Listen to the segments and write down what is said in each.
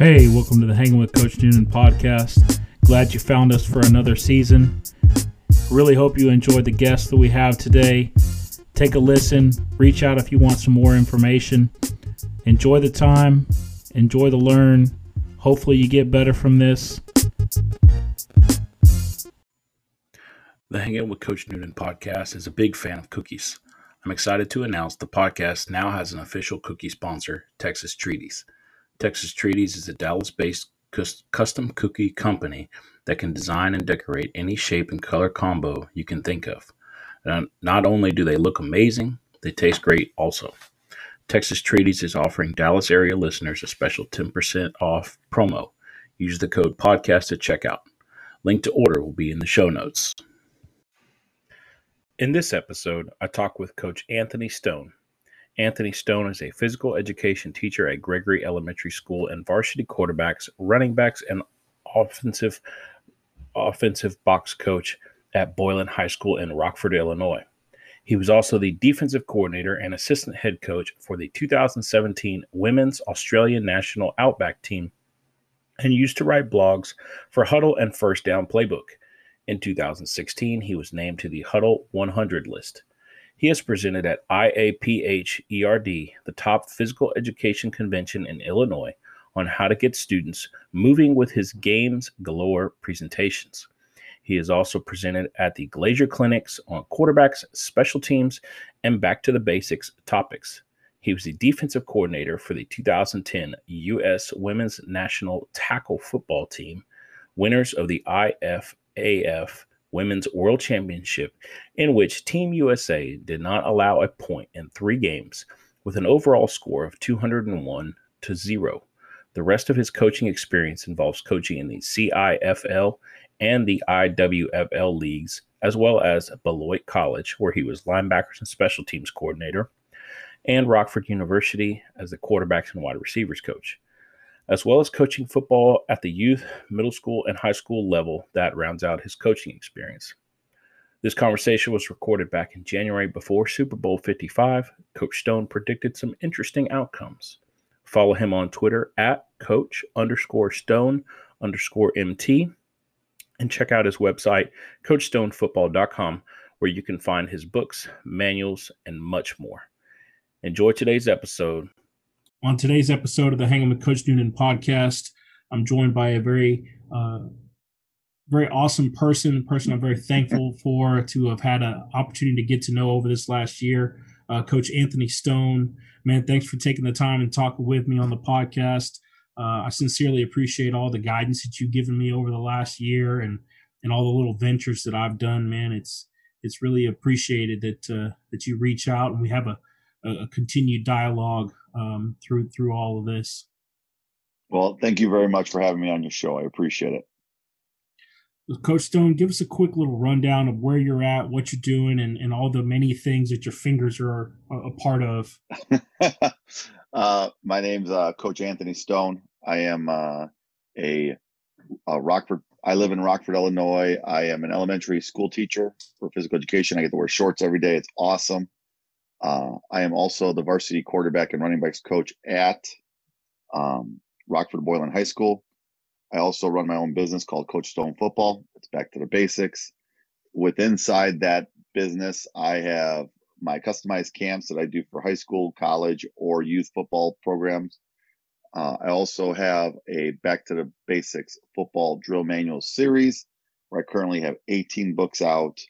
Hey, welcome to the Hanging with Coach Noonan podcast. Glad you found us for another season. Really hope you enjoyed the guests that we have today. Take a listen, reach out if you want some more information. Enjoy the time, enjoy the learn. Hopefully, you get better from this. The Hanging with Coach Noonan podcast is a big fan of cookies. I'm excited to announce the podcast now has an official cookie sponsor, Texas Treaties. Texas Treaties is a Dallas based custom cookie company that can design and decorate any shape and color combo you can think of. not only do they look amazing, they taste great also. Texas Treaties is offering Dallas area listeners a special 10% off promo. Use the code podcast at checkout. Link to order will be in the show notes. In this episode, I talk with Coach Anthony Stone, Anthony Stone is a physical education teacher at Gregory Elementary School and varsity quarterbacks, running backs, and offensive offensive box coach at Boylan High School in Rockford, Illinois. He was also the defensive coordinator and assistant head coach for the 2017 Women's Australian National Outback team and used to write blogs for Huddle and First Down Playbook. In 2016, he was named to the Huddle 100 list. He has presented at IAPH ERD, the top physical education convention in Illinois, on how to get students moving with his Games Galore presentations. He is also presented at the Glazier Clinics on quarterbacks, special teams, and back to the basics topics. He was the defensive coordinator for the 2010 U.S. Women's National Tackle Football Team, winners of the IFAF Women's World Championship, in which Team USA did not allow a point in three games with an overall score of 201 to 0. The rest of his coaching experience involves coaching in the CIFL and the IWFL leagues, as well as Beloit College, where he was linebackers and special teams coordinator, and Rockford University as the quarterbacks and wide receivers coach as well as coaching football at the youth, middle school, and high school level that rounds out his coaching experience. This conversation was recorded back in January before Super Bowl 55. Coach Stone predicted some interesting outcomes. Follow him on Twitter at coach underscore stone underscore MT and check out his website, coachstonefootball.com, where you can find his books, manuals, and much more. Enjoy today's episode on today's episode of the Hanging with Coach Noonan podcast, I'm joined by a very, uh, very awesome person, person I'm very thankful for to have had an opportunity to get to know over this last year. Uh, Coach Anthony Stone, man, thanks for taking the time and talking with me on the podcast. Uh, I sincerely appreciate all the guidance that you've given me over the last year and and all the little ventures that I've done. Man, it's it's really appreciated that uh, that you reach out and we have a, a continued dialogue um, through through all of this. Well, thank you very much for having me on your show. I appreciate it. Coach Stone, give us a quick little rundown of where you're at, what you're doing, and, and all the many things that your fingers are a part of. uh, my name's uh, Coach Anthony Stone. I am uh, a, a, Rockford. I live in Rockford, Illinois. I am an elementary school teacher for physical education. I get to wear shorts every day. It's awesome. Uh, I am also the varsity quarterback and running backs coach at um, Rockford Boylan High School. I also run my own business called Coach Stone Football. It's back to the basics. With inside that business, I have my customized camps that I do for high school, college, or youth football programs. Uh, I also have a Back to the Basics football drill manual series where I currently have 18 books out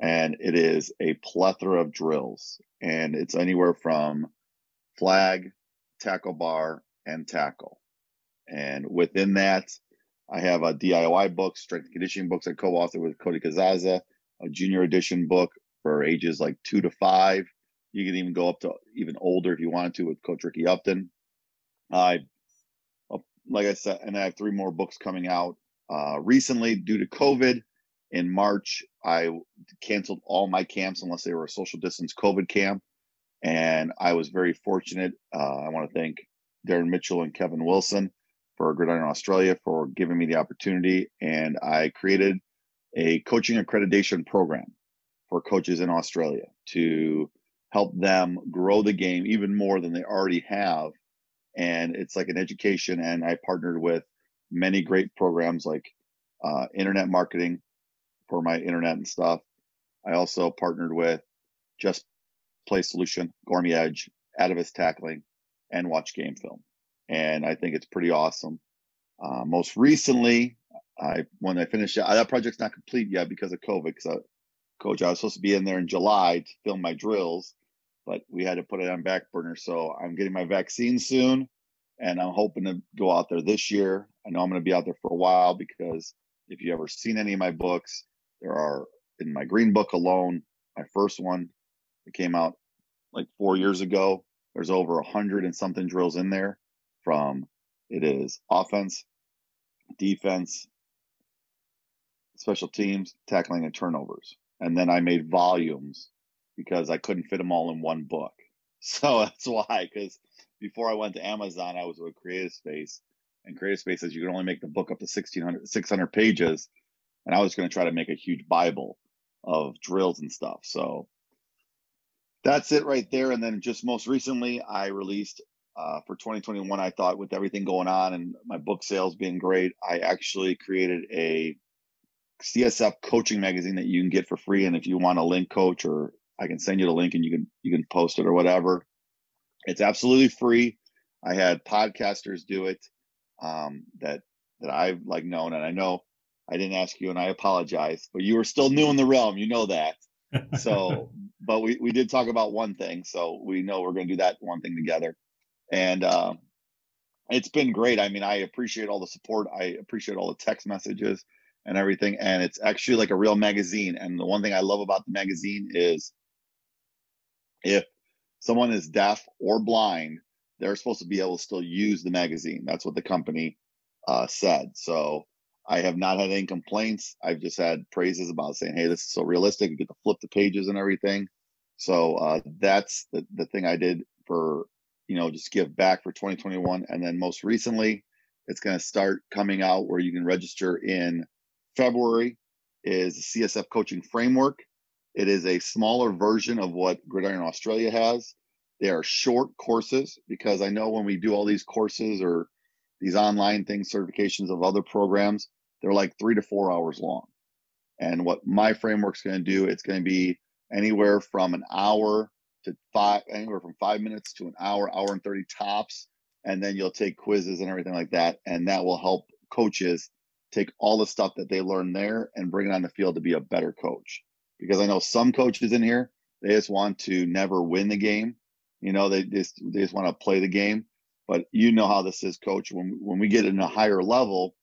and it is a plethora of drills and it's anywhere from flag tackle bar and tackle. And within that i have a diy book strength and conditioning books i co-authored with cody kazaza a junior edition book for ages like two to five. You can even go up to even older if you wanted to with coach ricky upton. I uh, like i said and i have three more books coming out uh, recently due to covid in March, I canceled all my camps unless they were a social distance COVID camp. And I was very fortunate. Uh, I want to thank Darren Mitchell and Kevin Wilson for Gridiron Australia for giving me the opportunity. And I created a coaching accreditation program for coaches in Australia to help them grow the game even more than they already have and it's like an education. And I partnered with many great programs like uh, internet marketing for my internet and stuff. I also partnered with Just Play Solution, Gourmet Edge, Atavus Tackling, and Watch Game Film. And I think it's pretty awesome. Uh, most recently, I when I finished that project's not complete yet because of COVID. Because coach, I was supposed to be in there in July to film my drills, but we had to put it on back burner. So I'm getting my vaccine soon, and I'm hoping to go out there this year. I know I'm going to be out there for a while because if you ever seen any of my books, there are in my green book alone, my first one, it came out like four years ago. There's over a hundred and something drills in there from it is offense, defense, special teams, tackling, and turnovers. And then I made volumes because I couldn't fit them all in one book. So that's why, because before I went to Amazon, I was with Creative Space, and Creative Space says you can only make the book up to 1600, 600 pages. And I was going to try to make a huge Bible of drills and stuff. So that's it right there. And then just most recently, I released uh, for 2021. I thought with everything going on and my book sales being great, I actually created a CSF coaching magazine that you can get for free. And if you want a link coach or I can send you the link and you can you can post it or whatever. It's absolutely free. I had podcasters do it um, that that I've like known, and I know I didn't ask you, and I apologize, but you were still new in the realm. You know that. So, but we we did talk about one thing, so we know we're going to do that one thing together, and uh, it's been great. I mean, I appreciate all the support. I appreciate all the text messages and everything. And it's actually like a real magazine. And the one thing I love about the magazine is if someone is deaf or blind, they're supposed to be able to still use the magazine. That's what the company uh, said. So I have not had any complaints. I've just had praises about saying, "Hey, this is so realistic. You get to flip the pages and everything." So uh, that's the the thing I did for you know just give back for 2021, and then most recently, it's going to start coming out where you can register in February is the CSF coaching framework. It is a smaller version of what Gridiron Australia has. They are short courses because I know when we do all these courses or these online things, certifications of other programs, they're like three to four hours long. And what my framework's going to do, it's going to be anywhere from an hour to five, anywhere from five minutes to an hour, hour and 30 tops. And then you'll take quizzes and everything like that. And that will help coaches take all the stuff that they learn there and bring it on the field to be a better coach. Because I know some coaches in here, they just want to never win the game. You know, they just they just want to play the game. But you know how this is, coach. When when we get in a higher level,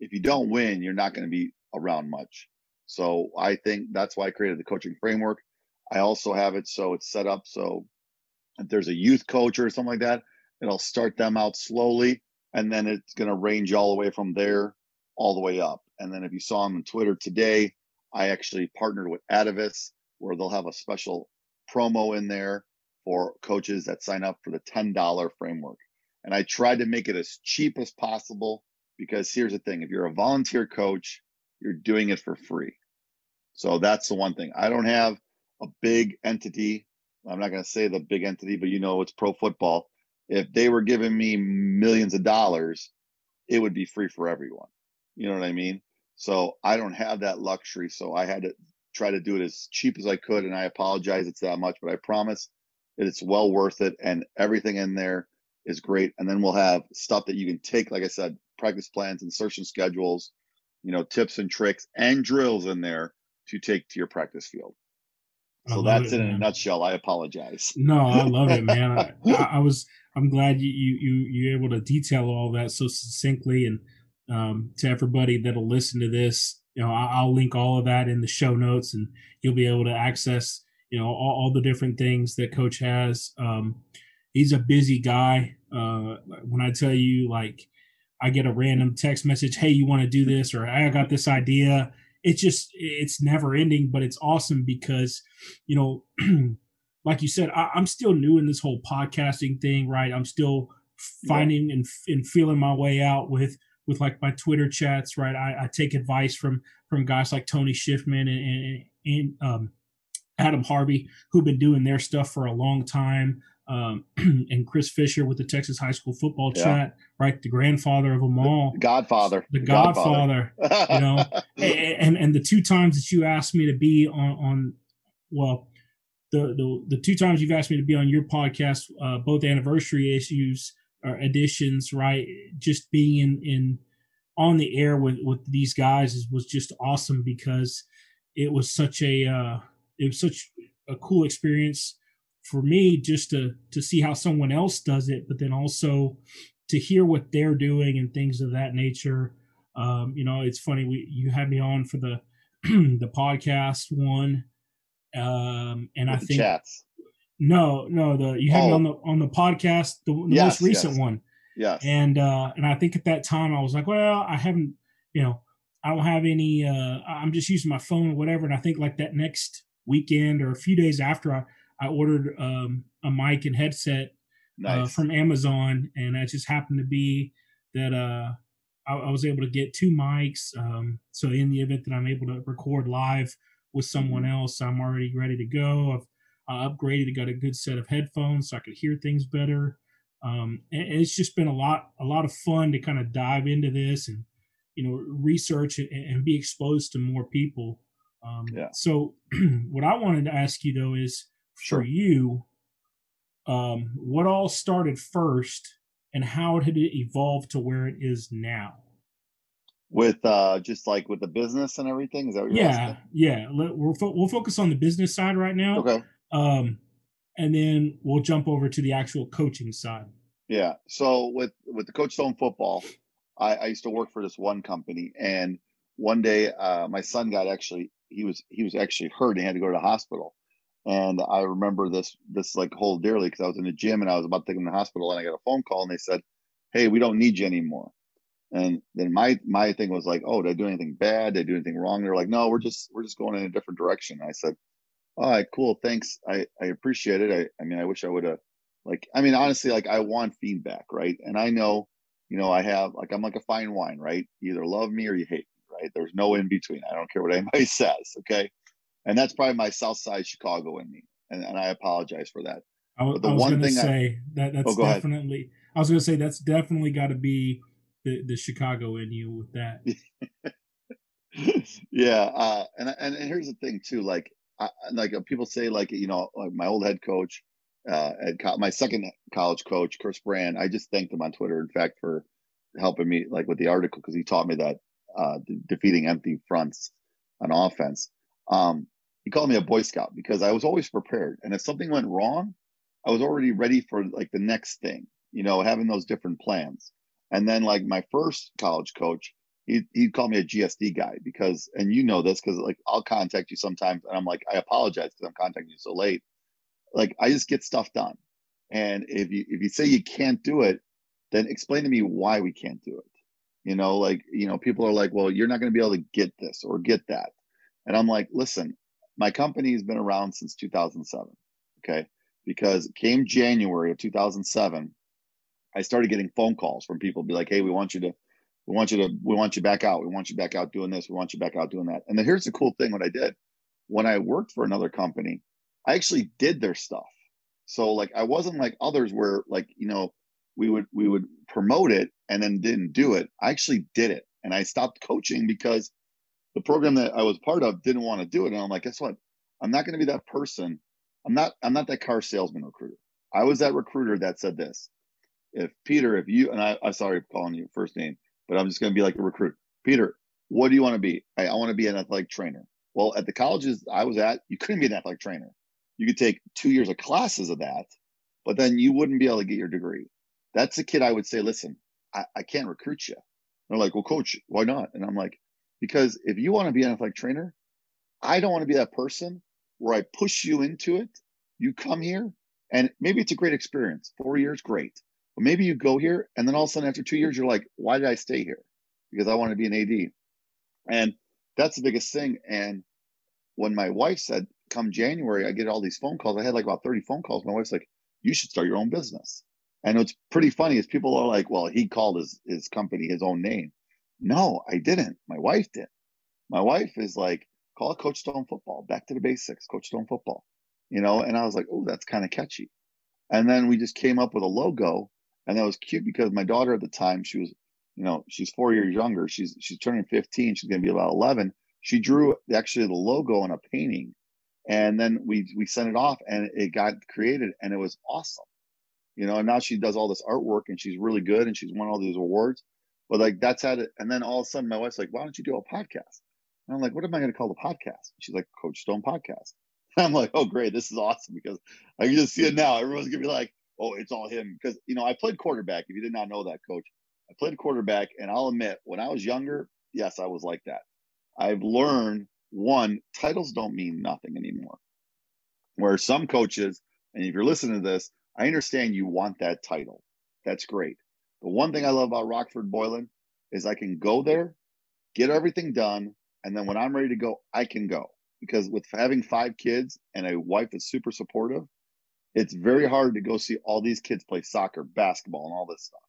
if you don't win, you're not going to be around much. So I think that's why I created the coaching framework. I also have it so it's set up so if there's a youth coach or something like that, it'll start them out slowly and then it's going to range all the way from there all the way up. And then if you saw them on Twitter today, I actually partnered with Atavus where they'll have a special promo in there for coaches that sign up for the $10 framework. And I tried to make it as cheap as possible because here's the thing if you're a volunteer coach, you're doing it for free. So that's the one thing. I don't have a big entity. I'm not going to say the big entity, but you know, it's pro football. If they were giving me millions of dollars, it would be free for everyone. You know what I mean? So I don't have that luxury. So I had to try to do it as cheap as I could. And I apologize it's that much, but I promise that it's well worth it. And everything in there is great. And then we'll have stuff that you can take, like I said, practice plans, insertion schedules, you know, tips and tricks and drills in there to take to your practice field. So that's it, in a nutshell. I apologize. No, I love it, man. I, I, was, I'm glad you, you, you, you're able to detail all that so succinctly and, um, to everybody that'll listen to this. You know, I'll link all of that in the show notes, and you'll be able to access you know all, all the different things that Coach has. Um, he's a busy guy. Uh, when I tell you, like, I get a random text message, "Hey, you want to do this?" or "I got this idea." It's just it's never ending, but it's awesome because you know, like you said, I, I'm still new in this whole podcasting thing, right? I'm still finding yeah. and, and feeling my way out with with like my Twitter chats, right? I, I take advice from from guys like Tony Schiffman and, and, and um, Adam Harvey, who've been doing their stuff for a long time. Um, and Chris Fisher with the Texas High School Football yeah. Chat, right? The grandfather of them all, the Godfather, the, the Godfather. Godfather you know, and and the two times that you asked me to be on on well, the the the two times you've asked me to be on your podcast, uh, both anniversary issues or editions, right? Just being in in on the air with with these guys is, was just awesome because it was such a uh, it was such a cool experience for me just to to see how someone else does it, but then also to hear what they're doing and things of that nature. Um, you know, it's funny we you had me on for the the podcast one, um, and With I think chats. No, no, the you had oh. me on the on the podcast, the, the yes, most recent yes. one. Yeah. And uh and I think at that time I was like, well, I haven't, you know, I don't have any uh I'm just using my phone or whatever. And I think like that next weekend or a few days after I, I ordered um a mic and headset uh, nice. uh, from Amazon and that just happened to be that uh I, I was able to get two mics. Um so in the event that I'm able to record live with someone mm-hmm. else, I'm already ready to go. I've uh, upgraded, got a good set of headphones so I could hear things better um, and, and, it's just been a lot a lot of fun to kind of dive into this and you know research and, and be exposed to more people um, yeah. so what i wanted to ask you though is sure. for you um, what all started first and how did it evolve to where it is now with uh just like with the business and everything is that what you're yeah asking? yeah we'll, fo- we'll focus on the business side right now okay um and then we'll jump over to the actual coaching side. Yeah. So with with the Coach Stone football, I, I used to work for this one company, and one day uh, my son got actually he was he was actually hurt and he had to go to the hospital. And I remember this this like whole dearly because I was in the gym and I was about to take him to the hospital and I got a phone call and they said, "Hey, we don't need you anymore." And then my my thing was like, "Oh, did I do anything bad? Did I do anything wrong?" They're like, "No, we're just we're just going in a different direction." I said, all right, cool. Thanks. I, I appreciate it. I, I mean, I wish I would have like, I mean, honestly, like I want feedback, right? And I know, you know, I have like, I'm like a fine wine, right? You either love me or you hate me, right? There's no in between. I don't care what anybody says. Okay. And that's probably my South Side Chicago in me. And, and I apologize for that. I, was going to say I, that that's oh, definitely, ahead. I was going to say that's definitely got to be the, the Chicago in you with that. yeah. Uh, and, and, and here's the thing too, like, I, like uh, people say, like you know, like my old head coach, uh, at co- my second college coach, Chris Brand. I just thanked him on Twitter, in fact, for helping me like with the article because he taught me that uh, de- defeating empty fronts on offense. Um, he called me a Boy Scout because I was always prepared, and if something went wrong, I was already ready for like the next thing. You know, having those different plans. And then like my first college coach, he he'd call me a GSD guy because, and you know this because like I'll contact you sometimes, and I'm like, I apologize because I'm contacting you so late. Like I just get stuff done, and if you if you say you can't do it, then explain to me why we can't do it. You know, like you know, people are like, well, you're not going to be able to get this or get that, and I'm like, listen, my company has been around since 2007. Okay, because came January of 2007, I started getting phone calls from people be like, hey, we want you to we want you to we want you back out. We want you back out doing this. We want you back out doing that. And then here's the cool thing what i did. When i worked for another company i actually did their stuff. So like i wasn't like others where like you know we would we would promote it and then didn't do it. I actually did it and i stopped coaching because the program that i was part of didn't want to do it and i'm like guess what i'm not going to be that person i'm not i'm not that car salesman recruiter i was that recruiter that said this if peter if you and i i'm sorry for calling you first name but I'm just going to be like a recruit. Peter, what do you want to be? I, I want to be an athletic trainer. Well, at the colleges I was at, you couldn't be an athletic trainer. You could take two years of classes of that, but then you wouldn't be able to get your degree. That's a kid I would say, listen, I, I can't recruit you. they're like, well, coach, why not? And I'm like, because if you want to be an athletic trainer, I don't want to be that person where I push you into it. You come here and maybe it's a great experience. Four years, great. But maybe you go here and then all of a sudden after two years, you're like, why did I stay here? Because I want to be an AD. And that's the biggest thing. And when my wife said, come January, I get all these phone calls. I had like about 30 phone calls. My wife's like, you should start your own business. And what's pretty funny is people are like, well, he called his, his company his own name. No, I didn't. My wife did. My wife is like, call Coach Stone Football, back to the basics, Coach Stone Football, you know? And I was like, oh, that's kind of catchy. And then we just came up with a logo, and that was cute because my daughter at the time, she was, you know, she's four years younger. She's she's turning 15. She's gonna be about 11. She drew actually the logo on a painting, and then we we sent it off, and it got created, and it was awesome. You know, and now she does all this artwork, and she's really good, and she's won all these awards. But like that's how it, and then all of a sudden, my wife's like, "Why don't you do a podcast?" And I'm like, "What am I going to call the podcast?" She's like, "Coach Stone Podcast." I'm like, oh, great. This is awesome because I can just see it now. Everyone's going to be like, oh, it's all him. Because, you know, I played quarterback. If you did not know that, coach, I played quarterback. And I'll admit, when I was younger, yes, I was like that. I've learned one, titles don't mean nothing anymore. Where some coaches, and if you're listening to this, I understand you want that title. That's great. The one thing I love about Rockford Boylan is I can go there, get everything done, and then when I'm ready to go, I can go because with having five kids and a wife that's super supportive, it's very hard to go see all these kids play soccer, basketball, and all this stuff.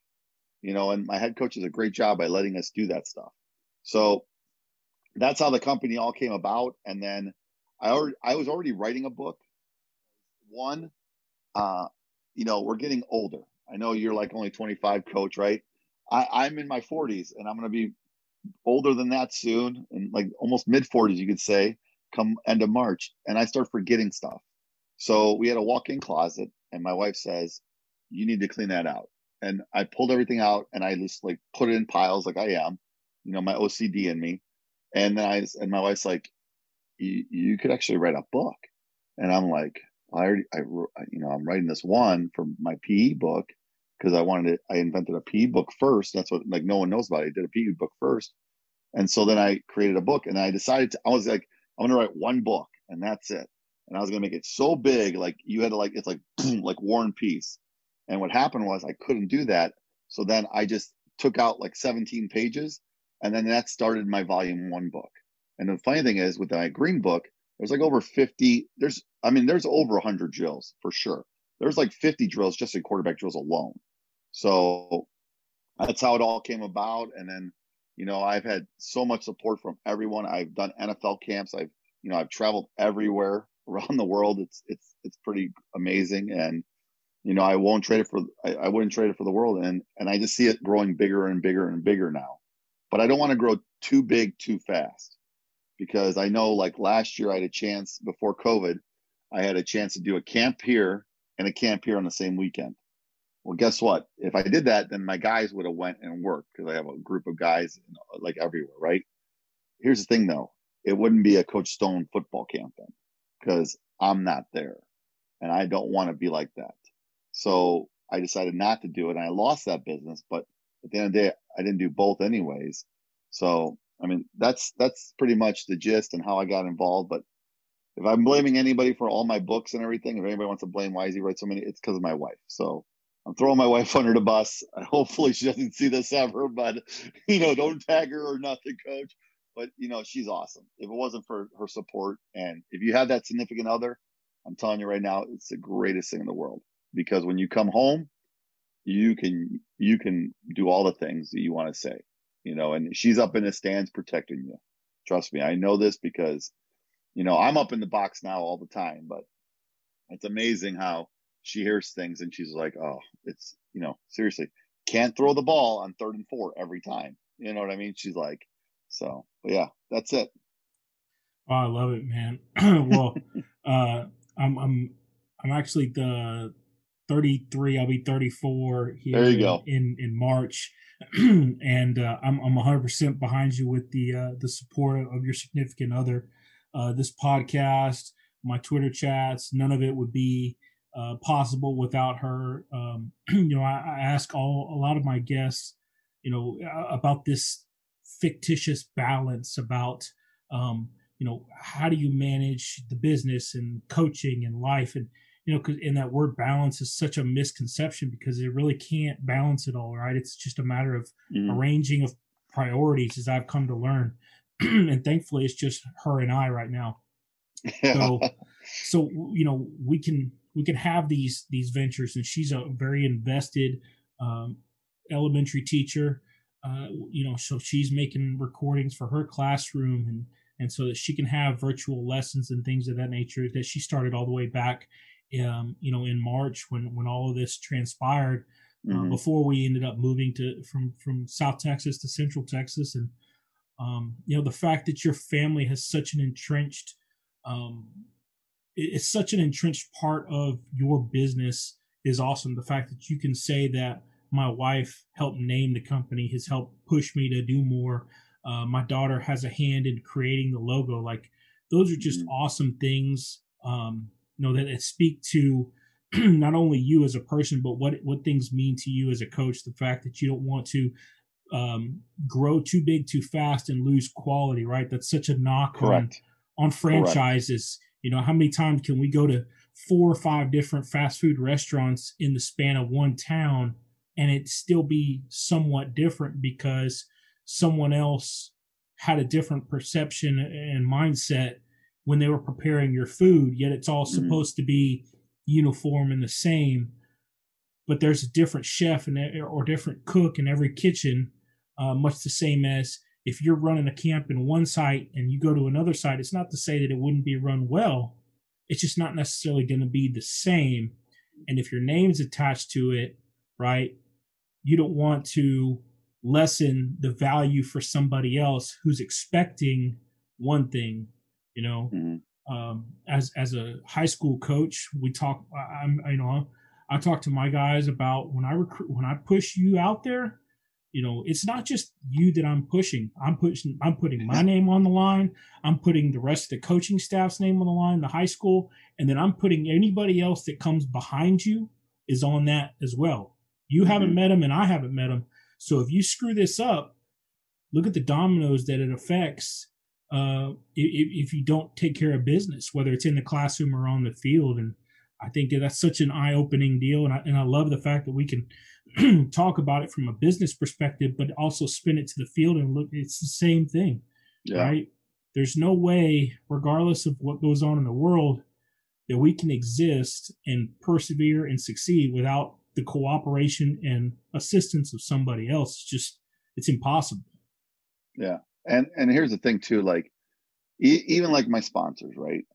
You know, and my head coach does a great job by letting us do that stuff. So that's how the company all came about. And then I already I was already writing a book. One, uh, you know, we're getting older. I know you're like only 25, coach, right? I, I'm in my 40s and I'm gonna be older than that soon, and like almost mid 40s, you could say come end of March, and I start forgetting stuff. So we had a walk-in closet, and my wife says, "You need to clean that out." And I pulled everything out, and I just like put it in piles, like I am, you know, my OCD in me. And then I and my wife's like, "You could actually write a book," and I'm like, "I already, I, you know, I'm writing this one for my PE book." Because I wanted to, I invented a PE book first. That's what like no one knows about. It. I did a PE book first, and so then I created a book, and I decided to, I was like, I'm gonna write one book and that's it. And I was gonna make it so big, like you had to like it's like like War and Peace. And what happened was I couldn't do that. So then I just took out like 17 pages, and then that started my volume one book. And the funny thing is, with my green book, there's like over 50. There's, I mean, there's over 100 drills for sure. There's like 50 drills just in quarterback drills alone. So that's how it all came about. And then you know, I've had so much support from everyone. I've done NFL camps. I've, you know, I've traveled everywhere around the world. It's it's it's pretty amazing, and you know, I won't trade it for I, I wouldn't trade it for the world. And and I just see it growing bigger and bigger and bigger now. But I don't want to grow too big too fast because I know like last year I had a chance before COVID, I had a chance to do a camp here and a camp here on the same weekend. Well, guess what? If I did that, then my guys would have went and worked because I have a group of guys like everywhere, right? Here's the thing, though: it wouldn't be a Coach Stone football camp then, because I'm not there, and I don't want to be like that. So I decided not to do it, and I lost that business. But at the end of the day, I didn't do both anyways. So I mean, that's that's pretty much the gist and how I got involved. But if I'm blaming anybody for all my books and everything, if anybody wants to blame why he write so many, it's because of my wife. So I'm throwing my wife under the bus. Hopefully she doesn't see this ever, but you know, don't tag her or nothing, coach. But you know, she's awesome. If it wasn't for her support and if you have that significant other, I'm telling you right now, it's the greatest thing in the world. Because when you come home, you can you can do all the things that you want to say, you know, and she's up in the stands protecting you. Trust me, I know this because, you know, I'm up in the box now all the time, but it's amazing how she hears things and she's like, oh, it's, you know, seriously, can't throw the ball on third and four every time. You know what I mean? She's like, so, yeah, that's it. Oh, I love it, man. well, uh, I'm, I'm, I'm actually the 33. I'll be 34 here there you go. in, in March. and uh, I'm, I'm 100% behind you with the, uh, the support of your significant other. Uh, this podcast, my Twitter chats, none of it would be uh, possible without her. Um, you know, I, I, ask all a lot of my guests, you know, about this fictitious balance about, um, you know, how do you manage the business and coaching and life and you know, because in that word balance is such a misconception because it really can't balance it all, right? It's just a matter of mm-hmm. arranging of priorities, as I've come to learn, and thankfully, it's just her and I right now. So, so you know, we can we can have these these ventures and she's a very invested um, elementary teacher uh, you know so she's making recordings for her classroom and and so that she can have virtual lessons and things of that nature that she started all the way back um, you know, in March when when all of this transpired. Uh, mm-hmm. before we ended up moving to from from South Texas to Central Texas, and um, you know the fact that your family has such an entrenched, um, it's such an entrenched part of your business is awesome. The fact that you can say that my wife helped name the company has helped push me to do more. Uh, my daughter has a hand in creating the logo. Like those are just mm-hmm. awesome things. Um, you know that, that speak to not only you as a person, but what what things mean to you as a coach. The fact that you don't want to um, grow too big too fast and lose quality. Right? That's such a knock Correct. on on franchises. Correct. You know, how many times can we go to four or five different fast food restaurants in the span of one town and it still be somewhat different because someone else had a different perception and mindset when they were preparing your food yet it's all mm-hmm. supposed to be uniform and the same but there's a different chef and or different cook in every kitchen uh, much the same as if you're running a camp in one site and you go to another site it's not to say that it wouldn't be run well it's just not necessarily going to be the same and if your name's attached to it right you don't want to lessen the value for somebody else who's expecting one thing you know mm-hmm um, as as a high school coach, we talk. I'm you know I talk to my guys about when I recruit when I push you out there. You know, it's not just you that I'm pushing. I'm pushing. I'm putting my name on the line. I'm putting the rest of the coaching staff's name on the line, the high school, and then I'm putting anybody else that comes behind you is on that as well. You mm-hmm. haven't met them, and I haven't met them. So if you screw this up, look at the dominoes that it affects uh, if, if you don't take care of business, whether it's in the classroom or on the field. And I think that's such an eye opening deal. And I, and I love the fact that we can talk about it from a business perspective, but also spin it to the field and look, it's the same thing, yeah. right? There's no way, regardless of what goes on in the world, that we can exist and persevere and succeed without the cooperation and assistance of somebody else. It's just, it's impossible. Yeah and and here's the thing too like e- even like my sponsors right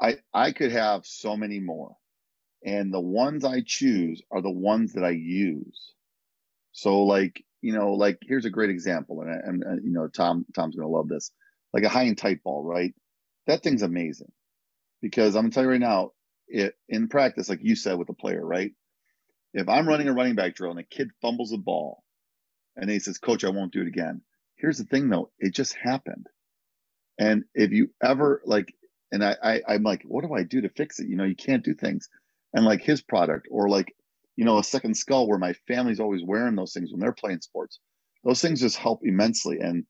i i could have so many more and the ones i choose are the ones that i use. So like you know like here's a great example and, and, you know tom tom's gonna love this. Like a high and tight ball right? That thing's amazing. Because i'm gonna tell you right now it in practice like you said with the player right? If i'm running a running back drill and a kid fumbles the ball and he says coach i won't do it again. Here's the thing though, it just happened. And if you ever like, and I, I I'm like, what do I do to fix it? You know, you can't do things. And like his product, or like, you know, a second skull where my family's always wearing those things when they're playing sports. Those things just help immensely. And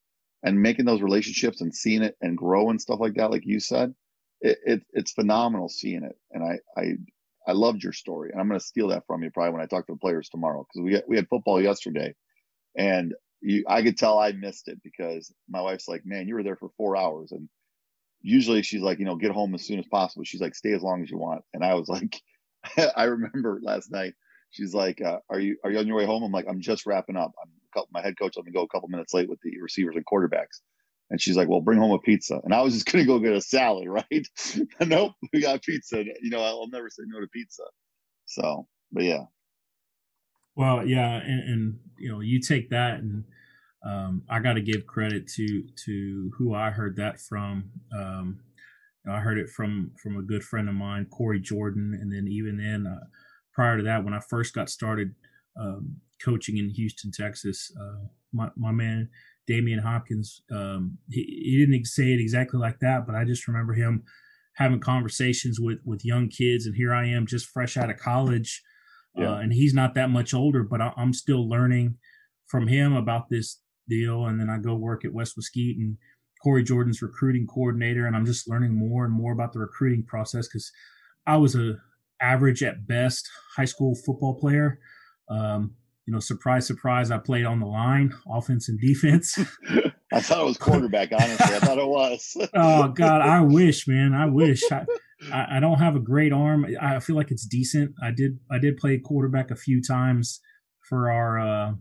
and making those relationships and seeing it and grow and stuff like that, like you said, it, it it's phenomenal seeing it. And I I I loved your story, and I'm going to steal that from you probably when I talk to the players tomorrow because we we had football yesterday, and you, I could tell I missed it because my wife's like, man, you were there for four hours. And usually she's like, you know, get home as soon as possible. She's like, stay as long as you want. And I was like, I remember last night, she's like, uh, are you, are you on your way home? I'm like, I'm just wrapping up. I'm couple, my head coach let me go a couple minutes late with the receivers and quarterbacks. And she's like, well, bring home a pizza. And I was just to go get a salad, right? nope, we got pizza. You know, I'll never say no to pizza. So, but yeah, well, yeah, and, and you know, you take that, and um, I got to give credit to to who I heard that from. Um, you know, I heard it from from a good friend of mine, Corey Jordan, and then even then, uh, prior to that, when I first got started um, coaching in Houston, Texas, uh, my my man Damian Hopkins, um, he, he didn't say it exactly like that, but I just remember him having conversations with with young kids, and here I am, just fresh out of college yeah. Uh, and he's not that much older, but I, am still learning from him about this deal. And then I go work at West Mesquite and Corey Jordan's recruiting coordinator, and I'm just learning more and more about the recruiting process because I was a average at best high school football player. Um, you know, surprise, surprise, I played on the line, offense and defense. I thought it was quarterback, honestly. I thought it was. oh God, I wish, man. I wish. I, I, I, don't have a great arm. I feel like it's decent. I did I did play quarterback a few times for our uh,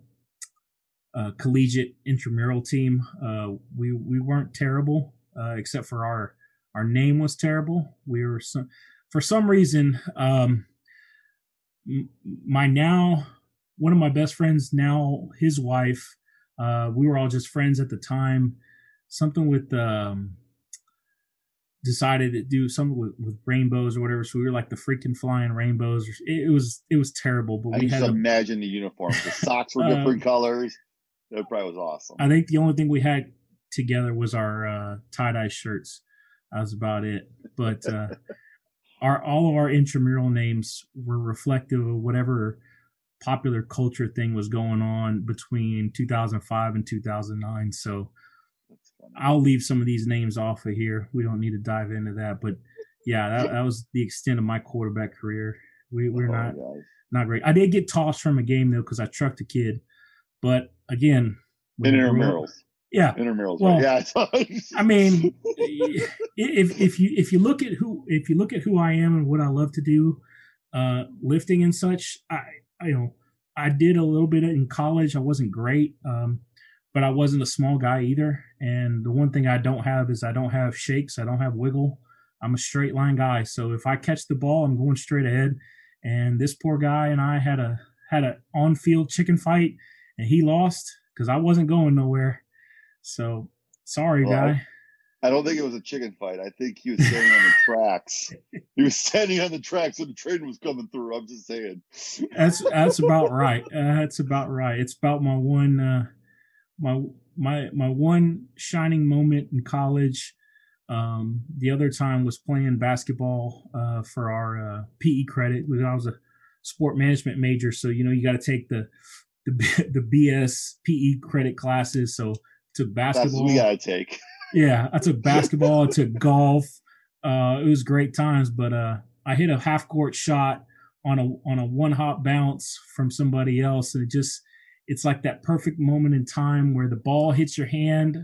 uh, collegiate intramural team. Uh, we we weren't terrible, uh, except for our our name was terrible. We were some, for some reason, um, my now one of my best friends now his wife uh, we were all just friends at the time something with um, decided to do something with, with rainbows or whatever so we were like the freaking flying rainbows it, it was it was terrible but I we just had a, imagine the uniforms. The socks were Uh, different colors. That probably was awesome. i think the only thing we had together was our uh, tie-dye shirts. That was about it. But uh, our all of our intramural names were reflective of whatever popular culture thing was going on between 2005 and 2009 so i'll leave some of these names off of here. We don't need to dive into that. But yeah that, that was the extent of my quarterback career. We, we're Oh, not guys. not great. I did get tossed from a game though because i trucked a kid but again when you grow up- Intramurals. yeah Intramurals. Well, right? Yeah. I mean, if if you if you look at who if you look at who I am and what I love to do, uh, lifting and such, I, I you know I did a little bit in college. I wasn't great, um, but I wasn't a small guy either. And the one thing I don't have is I don't have shakes. I don't have wiggle. I'm a straight line guy. So if I catch the ball, I'm going straight ahead. And this poor guy and I had a had a on field chicken fight, and he lost because I wasn't going nowhere. So sorry, Well, guy. I don't think it was a chicken fight. I think he was standing on the tracks. He was standing on the tracks when the train was coming through. I'm just saying. That's that's about right. Uh, that's about right. It's about my one uh, my my my one shining moment in college. Um, the other time was playing basketball uh, for our uh, PE credit. I was a sport management major, so you know you got to take the the the BS PE credit classes. So took That's basketball. what we gotta take. Yeah, I took basketball, I took golf. Uh, it was great times, but uh, I hit a half court shot on a on a one hop bounce from somebody else, and it just it's like that perfect moment in time where the ball hits your hand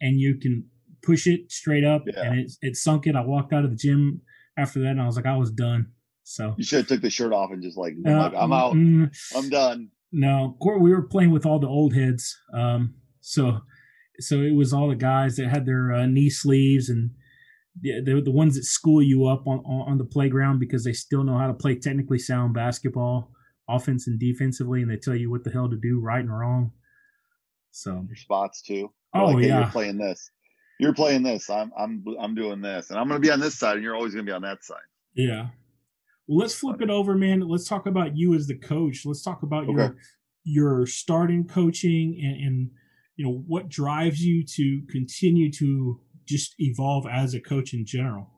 and you can push it straight up, Yeah. and it it sunk it. I walked out of the gym after that, and I was like, I was done. So You should have took the shirt off and just like, uh, like I'm out. mm, I'm done. No, we were playing with all the old heads. Um, so, so it was all the guys that had their uh, knee sleeves and the, the the ones that school you up on, on the playground because they still know how to play technically sound basketball, offense and defensively, and they tell you what the hell to do, right and wrong. So, Your spots too. You're oh like, hey, yeah, You're playing this. You're playing this. I'm I'm I'm doing this, and I'm gonna be on this side, and you're always gonna be on that side. yeah. Well, let's flip it over, man. Let's talk about you as the coach. Let's talk about your Okay. your starting coaching and, and you know what drives you to continue to just evolve as a coach in general.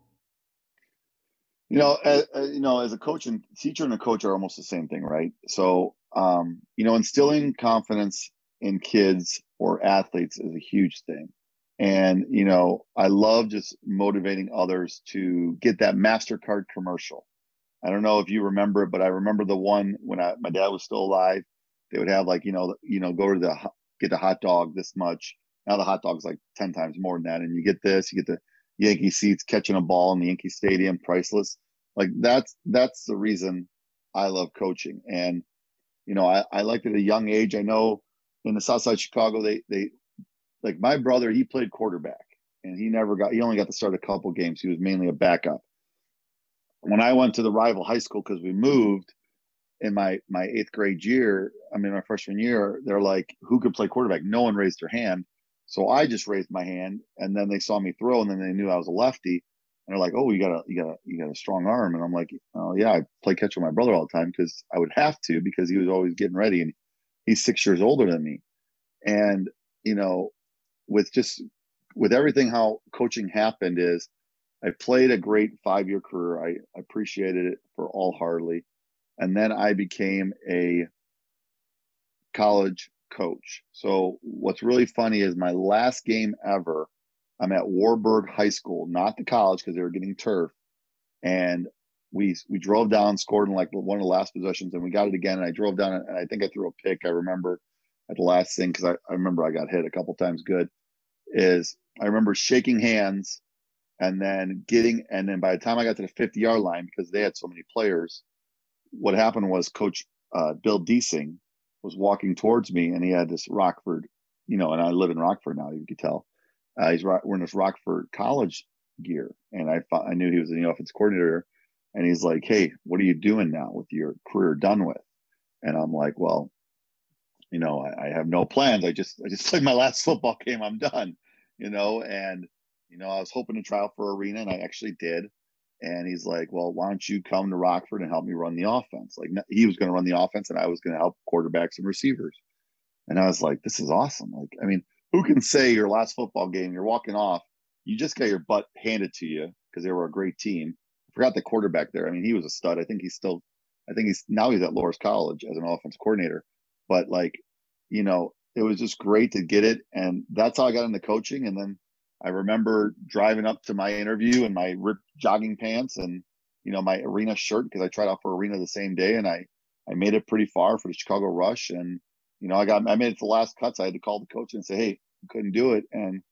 You know, as, you know, as a coach and teacher and a coach are almost the same thing, right? So, um, you know, instilling confidence in kids or athletes is a huge thing. And, you know, I love just motivating others to get that MasterCard commercial. I don't know if you remember it, but I remember the one when I, my dad was still alive. They would have like, you know, you know, go to the, get the hot dog this much. Now the hot dog's like 10 times more than that. And you get this, you get the Yankee seats catching a ball in the Yankee Stadium, priceless. Like that's, that's the reason I love coaching. And, you know, I, I liked at a young age. I know in the South Side Chicago, they, they, like my brother, he played quarterback and he never got, he only got to start a couple games. He was mainly a backup. When I went to the rival high school, because we moved in my, my eighth grade year, I mean, my freshman year, they're like, who could play quarterback? No one raised their hand. So I just raised my hand and then they saw me throw and then they knew I was a lefty. And they're like, "Oh, you got a you got a you got a strong arm," and I'm like, "Oh yeah, I play catch with my brother all the time because I would have to because he was always getting ready, and he's six years older than me." And you know, with just with everything how coaching happened is, I played a great five year career. I appreciated it for all hardly, and then I became a college coach. So what's really funny is my last game ever. I'm at Wartburg High School, not the college because they were getting turf. And we we drove down, scored in like one of the last possessions, and we got it again. And I drove down, and I think I threw a pick. I remember at the last thing because I, I remember I got hit a couple times. Good is I remember shaking hands, and then getting, and then by the time I got to the 50 yard line because they had so many players, what happened was Coach uh, Bill Deasing was walking towards me, and he had this Rockford, you know, and I live in Rockford now. You could tell. Uh, he's wearing this Rockford College gear, and I I knew he was the offense coordinator. And he's like, Hey, what are you doing now with your career done with? And I'm like, Well, you know, I, I have no plans. I just I just played my last football game. I'm done. You know, and you know, I was hoping to try out for arena, and I actually did. And he's like, "Well, why don't you come to Rockford and help me run the offense?" Like he was going to run the offense, and I was going to help quarterbacks and receivers. And I was like, "This is awesome!" Like, I mean, who can say your last football game, you're walking off, you just got your butt handed to you because they were a great team. I forgot the quarterback there. I mean, he was a stud. I think he's still, I think he's now he's at Loras College as an offense coordinator. But like, you know, it was just great to get it, and that's how I got into coaching. And then I remember driving up to my interview in my ripped jogging pants and you know my arena shirt because I tried out for arena the same day, and I I made it pretty far for the Chicago Rush, and you know I got I made it to the last cuts. I had to call the coach and say, hey, couldn't do it, and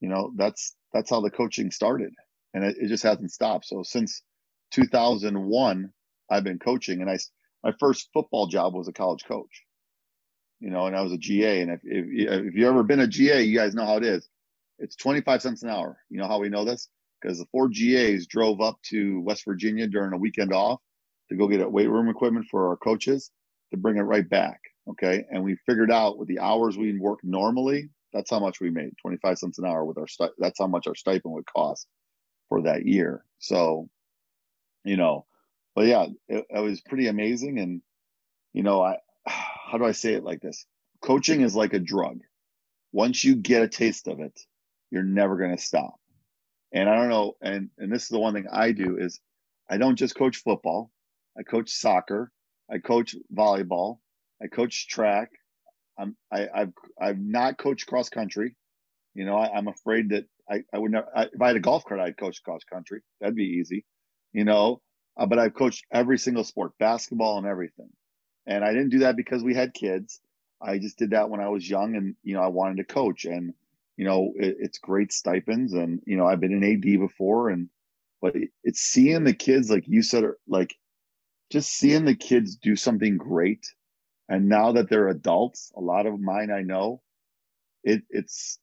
you know that's that's how the coaching started, and it, it just hasn't stopped. So since 2001, I've been coaching, and I my first football job was a college coach. You know, and I was a GA, and if if, if you ever been a GA, you guys know how it is. It's 25 cents an hour. You know how we know this? Because the four GAs drove up to West Virginia during a weekend off to go get weight room equipment for our coaches to bring it right back. Okay. And we figured out with the hours we work normally, that's how much we made 25 cents an hour with our, that's how much our stipend would cost for that year. So, you know, but yeah, it, it was pretty amazing. And, you know, I, how do I say it like this? Coaching is like a drug. Once you get a taste of it, you're never going to stop. And I don't know, and and this is the one thing I do is I don't just coach football. I coach soccer. I coach volleyball. I coach track. I'm I, I've I've not coached cross country. You know, I, am afraid that I, I would never. I, if I had a golf cart, I'd coach cross country. That'd be easy. You know, uh, but I've coached every single sport, basketball and everything. And I didn't do that because we had kids. I just did that when I was young, and you know, I wanted to coach. And you know, it, it's great stipends. And, you know, I've been in AD before and, but it, it's seeing the kids, like you said, like just seeing the kids do something great. And now that they're adults, a lot of mine I know, it, it's,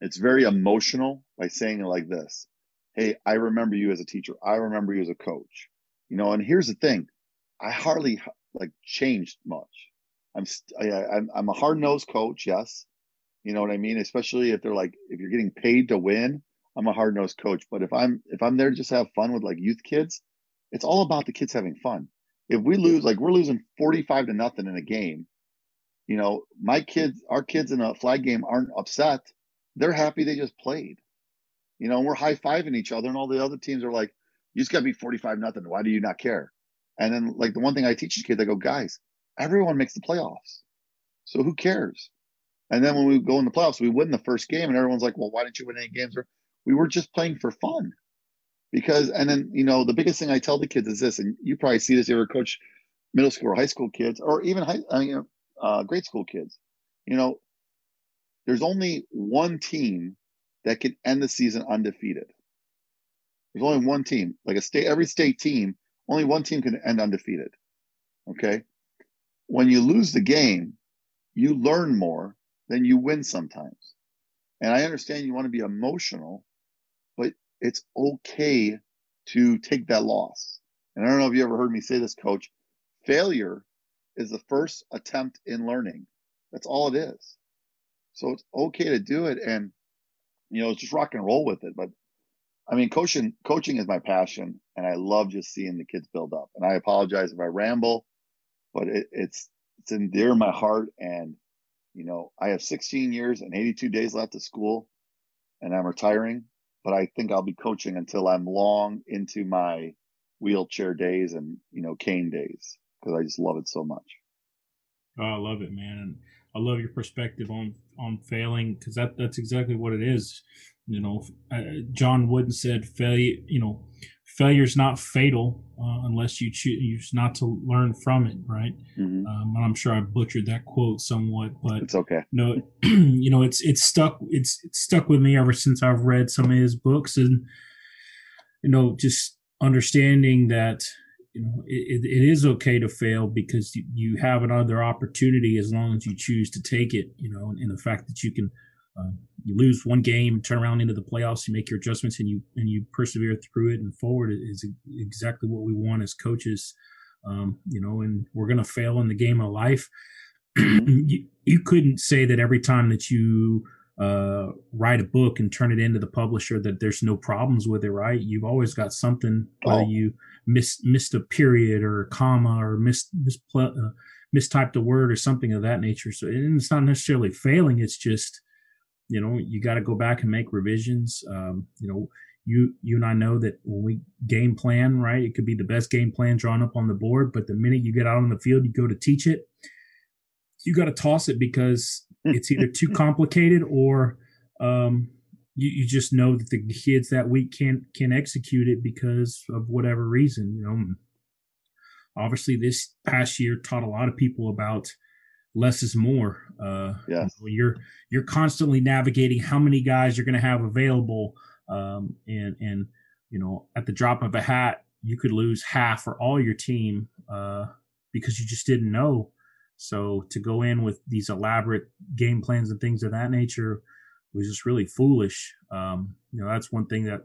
it's very emotional by saying it like this. Hey, I remember you as a teacher. I remember you as a coach. You know, and here's the thing. I hardly like changed much. I'm I, I'm I'm a hard nosed coach, yes, you know what I mean? Especially if they're like, if you're getting paid to win, I'm a hard nosed coach. But if I'm if I'm there to just have fun with like youth kids, it's all about the kids having fun. If we lose, like we're losing 45 to nothing in a game, you know, my kids, our kids in a flag game aren't upset. They're happy they just played. You know, we're high fiving each other, and all the other teams are like, you just got to be 45 nothing. Why do you not care? And then, like, the one thing I teach these kids, I go, guys, everyone makes the playoffs. So who cares? And then when we go in the playoffs, we win the first game, and everyone's like, "Well, why didn't you win any games?" We were just playing for fun. Because, and then you know, the biggest thing I tell the kids is this, and you probably see this. if You ever coach middle school or high school kids, or even high, you know, uh, grade school kids? You know, there's only one team that can end the season undefeated. There's only one team, like a state, every state team, only one team can end undefeated. Okay. When you lose the game, you learn more then you win sometimes. And I understand you want to be emotional, but it's okay to take that loss. And I don't know if you ever heard me say this, coach. Failure is the first attempt in learning. That's all it is. So it's okay to do it and you know, it's just rock and roll with it. But I mean, coaching coaching is my passion, and I love just seeing the kids build up. And I apologize if I ramble, but it, it's it's in dear my heart, and you know, I have 16 years and 82 days left of school and I'm retiring, but I think I'll be coaching until I'm long into my wheelchair days and, you know, cane days because I just love it so much. Oh, I love it, man. I love your perspective on, on failing because that, that's exactly what it is. You know, uh, John Wooden said failure, you know, failure is not fatal uh, unless you choose not to learn from it, right? Mm-hmm. Um, and I'm sure I butchered that quote somewhat, but it's okay. no, you know, it's it's stuck. It's, it's stuck with me ever since I've read some of his books, and you know, just understanding that you know it, it is okay to fail because you, you have another opportunity as long as you choose to take it. You know, and the fact that you can uh, you lose one game, turn around into the playoffs, you make your adjustments, and you and you persevere through it and forward is exactly what we want as coaches. Um, you know, and we're going to fail in the game of life. you, you couldn't say that every time that you uh, write a book and turn it into the publisher that there's no problems with it, right? You've always got something, whether oh. you miss, missed a period or a comma or missed, mispl- uh, mistyped a word or something of that nature. So it's not necessarily failing. It's just, you know, you got to go back and make revisions. Um, you know, you you and I know that when we game plan, right, it could be the best game plan drawn up on the board, but the minute you get out on the field, you go to teach it, you got to toss it because it's either too complicated or um, you, you just know that the kids that week can't can execute it because of whatever reason. You know, obviously this past year taught a lot of people about less is more. Uh, yeah, you're you're constantly navigating how many guys you're going to have available, um, and and you know at the drop of a hat you could lose half or all your team uh, because you just didn't know. So to go in with these elaborate game plans and things of that nature was just really foolish. Um, you know, that's one thing that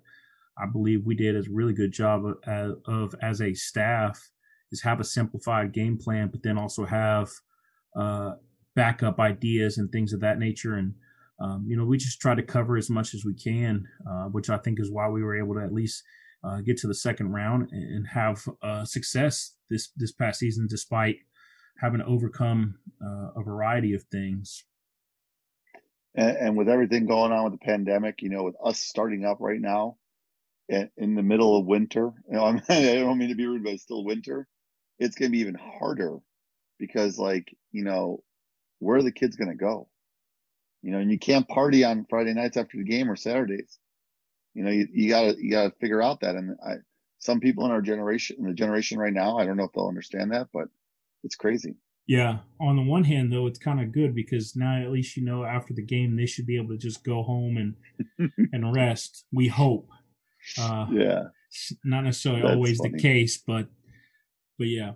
I believe we did a really good job of, of as a staff is have a simplified game plan, but then also have uh, backup ideas and things of that nature. And um, you know, we just try to cover as much as we can, uh, which I think is why we were able to at least uh, get to the second round and have uh, success this this past season, despite having to overcome uh, a variety of things. And, and, with everything going on with the pandemic, you know, with us starting up right now in, in the middle of winter, you know, I don't mean to be rude, but it's still winter. It's going to be even harder because, like, you know, where are the kids going to go? You know, and you can't party on Friday nights after the game or Saturdays. You know, you, you gotta you gotta figure out that. And I, some people in our generation, in the generation right now, I don't know if they'll understand that, but it's crazy. Yeah. On the one hand, though, it's kind of good because now at least you know after the game they should be able to just go home and and rest. We hope. Uh, yeah. Not necessarily That's always funny. the case, but but yeah.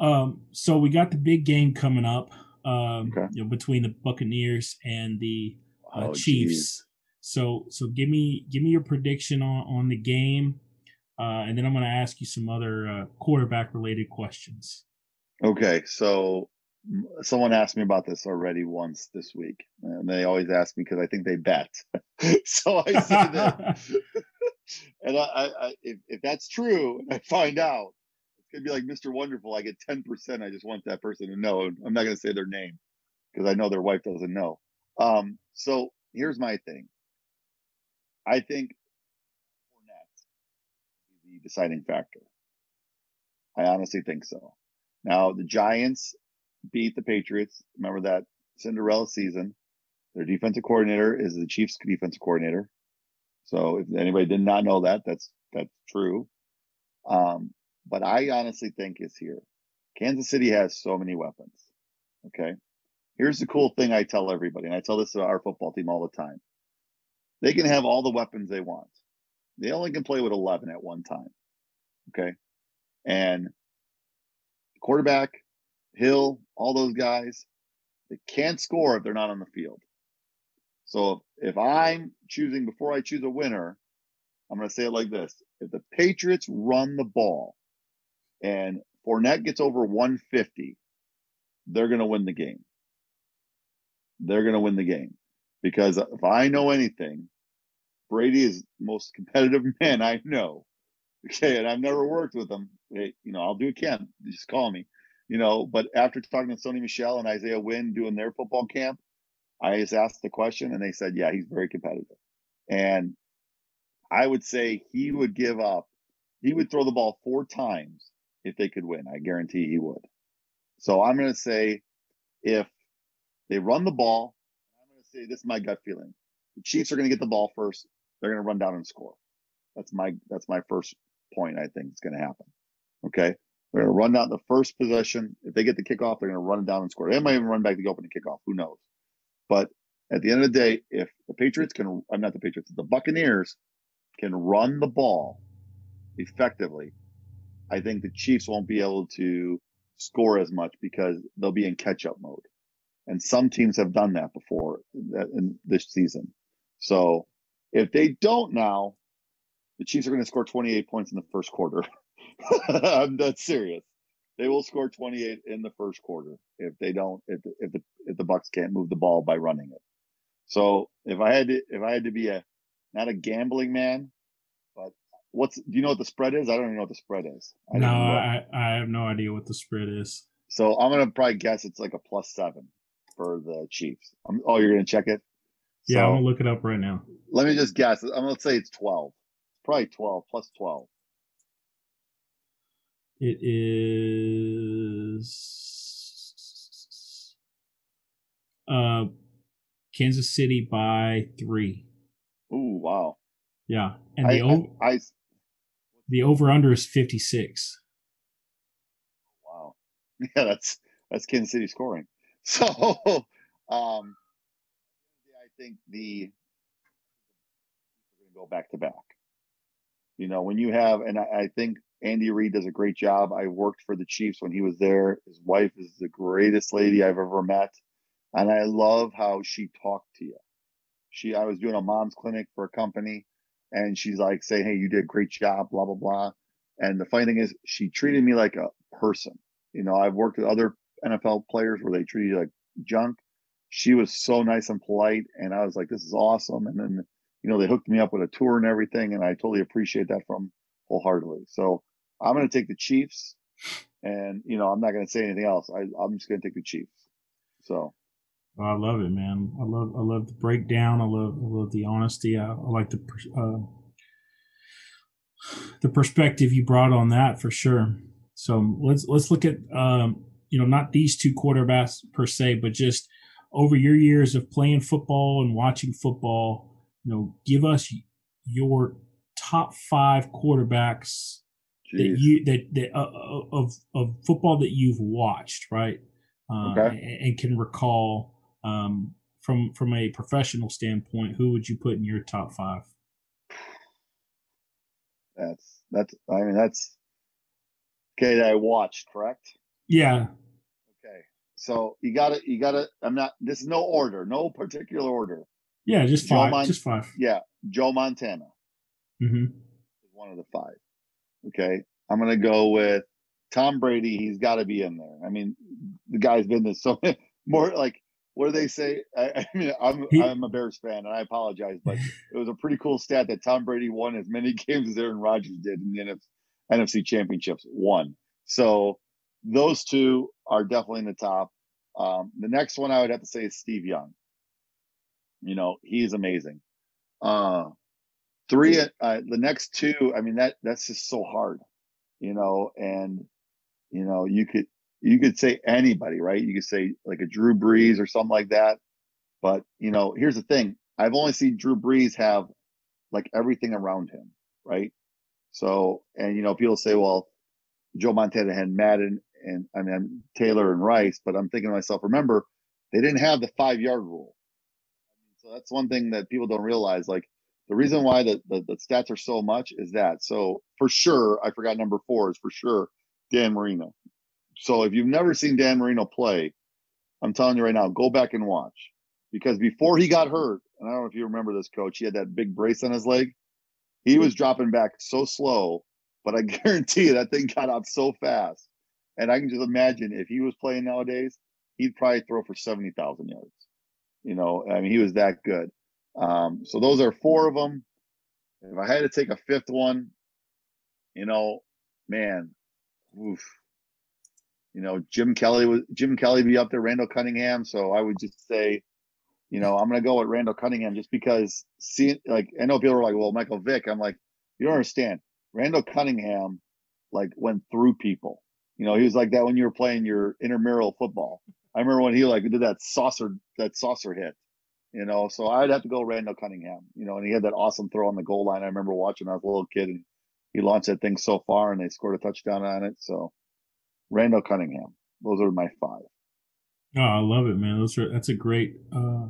Um. So we got the big game coming up. Um. Okay. You know, between the Buccaneers and the uh, oh, Chiefs. Geez. So so give me give me your prediction on on the game. Uh, and then I'm going to ask you some other uh, quarterback related questions. Okay. So someone asked me about this already once this week. And they always ask me because I think they bet. so I say that. and I, I, if, if that's true, I find out, to be like Mr. Wonderful. I get 10%. I just want that person to know. I'm not going to say their name because I know their wife doesn't know. Um, so here's my thing. I think the deciding factor. I honestly think so. Now, the Giants beat the Patriots. Remember that Cinderella season. Their defensive coordinator is the Chiefs defensive coordinator. So if anybody did not know that, that's that's true. Um, but I honestly think is here. Kansas City has so many weapons. Okay. Here's the cool thing I tell everybody, and I tell this to our football team all the time. They can have all the weapons they want. They only can play with 11 at one time. Okay. And quarterback, Hill, all those guys, they can't score if they're not on the field. So if I'm choosing before I choose a winner, I'm going to say it like this. If the Patriots run the ball and Fournette gets over 150, they're going to win the game. They're going to win the game because if I know anything, Brady is the most competitive man I know. Okay, and I've never worked with him. Hey, you know, I'll do a Can just call me. You know, but after talking to Sony Michel and Isaiah Wynn doing their football camp, I just asked the question, and they said, yeah, he's very competitive. And I would say he would give up. He would throw the ball four times if they could win. I guarantee he would. So I'm going to say if they run the ball, I'm going to say this is my gut feeling. The Chiefs are going to get the ball first they're going to run down and score. That's my that's my first point. I think is going to happen. Okay, they're going to run down the first possession. If they get the kickoff, they're going to run down and score. They might even run back to go up the kickoff. Who knows? But at the end of the day, if the Patriots can, I'm not the Patriots, the Buccaneers can run the ball effectively, I think the Chiefs won't be able to score as much because they'll be in catch up mode. And some teams have done that before in this season. So if they don't now, the Chiefs are going to score 28 points in the first quarter. I'm that serious. They will score 28 in the first quarter if they don't if the, if the if the Bucs can't move the ball by running it. So if I had to if I had to be a not a gambling man, what's do you know what the spread is? I don't even know what the spread is. I no, I, I have no idea what the spread is. So I'm gonna probably guess it's like a plus seven for the Chiefs. I'm, oh, you're gonna check it? Yeah, so, I'm gonna look it up right now. Let me just guess. I'm gonna say it's 12. It's probably 12 plus 12. It is uh Kansas City by three. Ooh, wow. Yeah. And the I, over I, I, the over under is 56. Wow. Yeah, that's that's Kansas City scoring. So um I think the go back to back. You know, when you have and I, I think Andy Reid does a great job. I worked for the Chiefs when he was there. His wife is the greatest lady I've ever met. And I love how she talked to you. She, I was doing a mom's clinic for a company and she's like saying, Hey, you did a great job, blah, blah, blah. And the funny thing is she treated me like a person. You know, I've worked with other NFL players where they treat you like junk. She was so nice and polite. And I was like, this is awesome. And then, you know, they hooked me up with a tour and everything. And I totally appreciate that from wholeheartedly. So I'm going to take the Chiefs and, you know, I'm not going to say anything else. I, I'm just going to take the Chiefs. So I love it, man. I love I love the breakdown. I love I love the honesty. I, I like the uh, the perspective you brought on that for sure. So let's let's look at um, you know not these two quarterbacks per se, but just over your years of playing football and watching football. You know, give us your top five quarterbacks Jeez. that you that that uh, uh, of of football that you've watched, right? Uh, okay. and, and can recall um, from from a professional standpoint, who would you put in your top five? That's that's. I mean, that's okay. That I watched, correct? Yeah. Okay. So you got to you got to. I'm not. This is no order, no particular order. Yeah, just five. Mon- just five. Yeah, Joe Montana. Mm-hmm. One of the five. Okay, I'm gonna go with Tom Brady. He's got to be in there. I mean, the guy's been there so more like what do they say? I, I mean, I'm he, I'm a Bears fan, and I apologize, but it was a pretty cool stat that Tom Brady won as many games as Aaron Rodgers did in the NFC, NFC Championships. One. So those two are definitely in the top. Um, the next one I would have to say is Steve Young. You know, he's amazing. Uh, three, uh, the next two, I mean, that that's just so hard, you know, and you know, you could you could say anybody, right? You could say like a Drew Brees or something like that. But you know, here's the thing: I've only seen Drew Brees have like everything around him, right? So, and you know, people say, well, Joe Montana had Madden and I mean Taylor and Rice, but I'm thinking to myself, remember, they didn't have the five yard rule. So that's one thing that people don't realize. Like the reason why the, the, the stats are so much is that. So for sure, I forgot number four is for sure Dan Marino. So if you've never seen Dan Marino play, I'm telling you right now, go back and watch. Because before he got hurt, and I don't know if you remember this coach, he had that big brace on his leg. He was dropping back so slow, but I guarantee you that thing got out so fast. And I can just imagine if he was playing nowadays, he'd probably throw for 70,000 yards. You know, I mean, he was that good. Um, so those are four of them. If I had to take a fifth one, you know, man, oof, you know, Jim Kelly was Jim Kelly be up there, Randall Cunningham. So I would just say, you know, I'm gonna go with Randall Cunningham just because see like I know people are like, well, Michael Vick. I'm like, you don't understand. Randall Cunningham like went through people. You know, he was like that when you were playing your intramural football. I remember when he like did that saucer that saucer hit. You know, so I'd have to go Randall Cunningham. You know, and he had that awesome throw on the goal line. I remember watching as a little kid, and he launched that thing so far, and they scored a touchdown on it. So Randall Cunningham. Those are my five. Oh, I love it, man. Those are that's a great uh,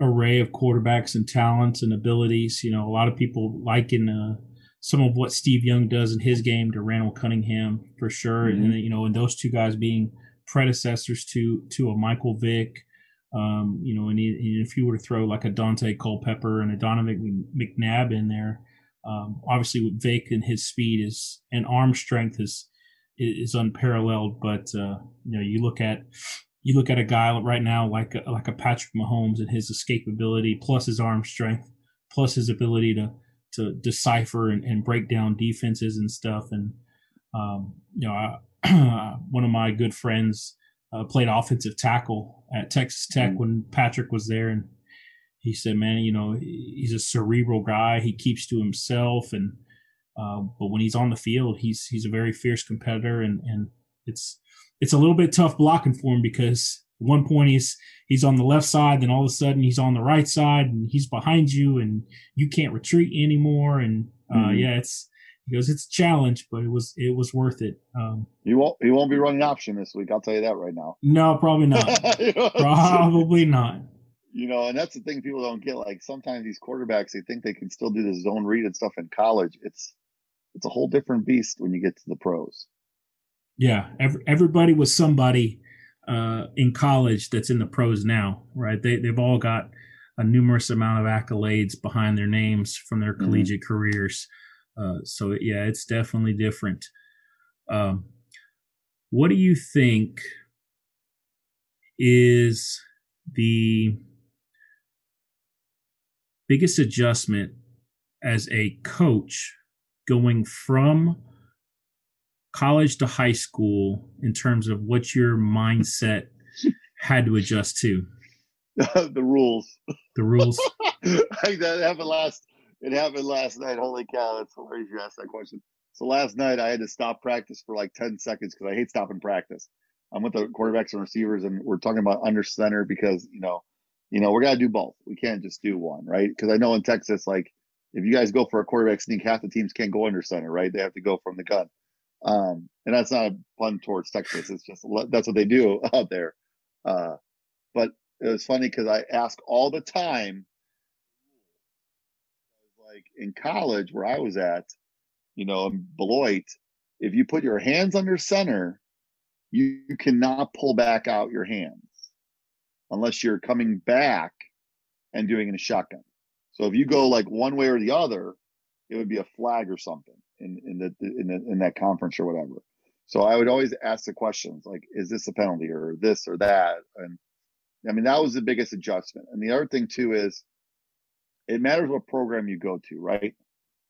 array of quarterbacks and talents and abilities. You know, a lot of people liken uh, some of what Steve Young does in his game to Randall Cunningham for sure, mm-hmm. and you know, and those two guys being predecessors to to a Michael Vick. Um, you know, and, if you were to throw like a Daunte Culpepper and a Donovan McNabb in there, um, obviously with Vick and his speed is and arm strength is is unparalleled. But uh, you know, you look at you look at a guy right now like a, like a Patrick Mahomes and his escapability, plus his arm strength, plus his ability to to decipher and, and break down defenses and stuff. And um, you know, I, one of my good friends uh, played offensive tackle at Texas Tech mm-hmm. when Patrick was there, and he said, "Man, you know, he's a cerebral guy. He keeps to himself, and uh, but when he's on the field, he's he's a very fierce competitor, and and it's it's a little bit tough blocking for him because one point he's he's on the left side, then all of a sudden he's on the right side and he's behind you and you can't retreat anymore. And uh, mm-hmm. yeah, it's he goes, it's a challenge, but it was it was worth it. Um, he won't he won't be running option this week. I'll tell you that right now. No, probably not. you know, probably not. You know, and that's the thing people don't get. Like sometimes these quarterbacks, they think they can still do the zone read and stuff in college. It's it's a whole different beast when you get to the pros. Yeah, every, everybody was somebody uh, in college that's in the pros now, right? They they've all got a numerous amount of accolades behind their names from their mm-hmm. collegiate careers. Uh, so yeah, it's definitely different. Um, what do you think is the biggest adjustment as a coach going from college to high school in terms of what your mindset had to adjust to? the rules. The rules. that happened last. It happened last night. Holy cow! It's hilarious you asked that question. So last night I had to stop practice for like ten seconds because I hate stopping practice. I'm with the quarterbacks and receivers, and we're talking about under center because you know, you know, we're gonna do both. We can't just do one, right? Because I know in Texas, like if you guys go for a quarterback sneak, half the teams can't go under center, right? They have to go from the gun. Um, and that's not a pun towards Texas. It's just that's what they do out there. Uh, but it was funny because I ask all the time, like in college where I was at, you know, in Beloit, if you put your hands under center, you, you cannot pull back out your hands unless you're coming back and doing in a shotgun. So if you go like one way or the other, it would be a flag or something in in the in the, in that conference or whatever. So I would always ask the questions like, is this a penalty or this or that? And I mean, that was the biggest adjustment. And the other thing too is it matters what program you go to, right?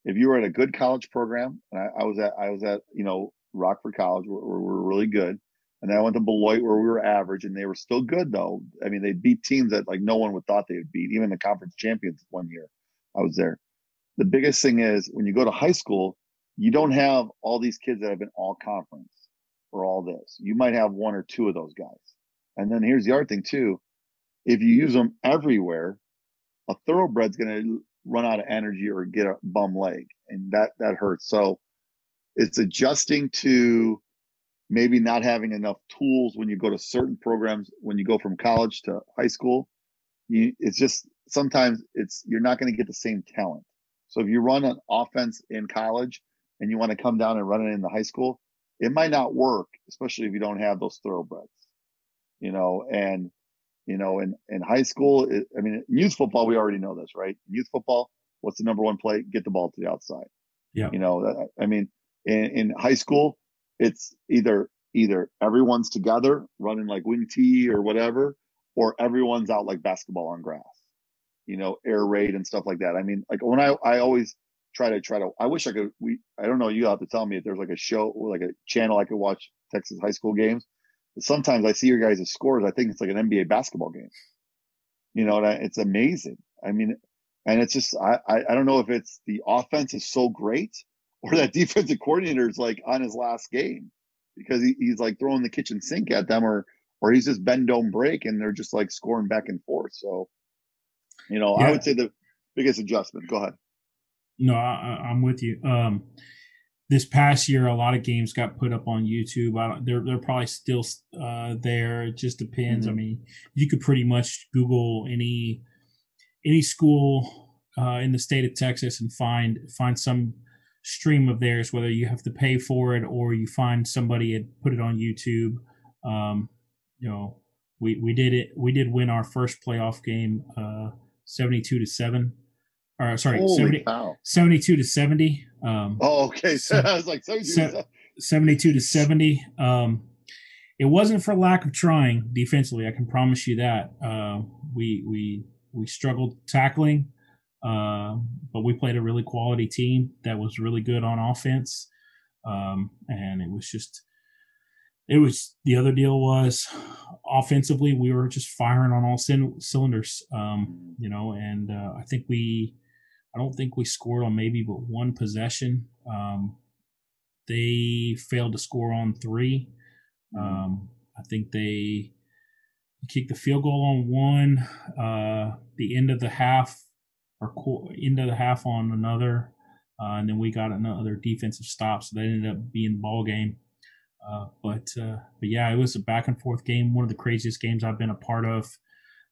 If you were at a good college program, and I, I was at, I was at, you know, Rockford College where, where we were really good. And I went to Beloit where we were average and they were still good though. I mean, they beat teams that like no one would thought they would beat, even the conference champions one year I was there. The biggest thing is when you go to high school, you don't have all these kids that have been all conference or all this. You might have one or two of those guys. And then here's the other thing too. If you use them everywhere, a thoroughbred's going to run out of energy or get a bum leg and that, that hurts. So it's adjusting to maybe not having enough tools when you go to certain programs, when you go from college to high school. You, it's just sometimes it's, you're not going to get the same talent. So if you run an offense in college and you want to come down and run it in the high school, it might not work, especially if you don't have those thoroughbreds, you know, and, you know, in, in high school, it, I mean, youth football, we already know this, right? Youth football, what's the number one play? Get the ball to the outside. Yeah. You know, I mean, in, in high school, it's either, either everyone's together running like wing T or whatever, or everyone's out like basketball on grass, you know, air raid and stuff like that. I mean, like when I, I always, try to try to. I wish I could. We I don't know. You have to tell me if there's like a show like a channel I could watch Texas high school games. But sometimes I see your guys' scores. I think it's like an NBA basketball game. You know, and it's amazing. I mean, and it's just I, I I don't know if it's the offense is so great or that defensive coordinator is like on his last game because he, he's like throwing the kitchen sink at them or or he's just bend don't break and they're just like scoring back and forth. So, you know, yeah. I would say the biggest adjustment. Go ahead. No, I, am with you. Um, this past year, a lot of games got put up on YouTube. I don't, they're they're probably still uh, there. It just depends. Mm-hmm. I mean, you could pretty much Google any any school uh, in the state of Texas and find find some stream of theirs, whether you have to pay for it or you find somebody and put it on YouTube. Um, you know, we we did it. We did win our first playoff game, uh, seventy-two to seven. Or sorry, 70, 72 to seventy. Um, Oh, okay. So, I was like, 72 so- 72 to 70. Um, it wasn't for lack of trying defensively. I can promise you that. Uh, we we we struggled tackling, uh, but we played a really quality team that was really good on offense. Um, and it was just, it was the other deal was offensively we were just firing on all cyn- cylinders. Um, you know, and uh, I think we, I don't think we scored on maybe but one possession. Um, they failed to score on three. Um, I think they kicked the field goal on one. Uh, the end of the half or of the half on another, uh, and then we got another defensive stop, so that ended up being the ball game. Uh, but uh, but yeah, it was a back and forth game. One of the craziest games I've been a part of,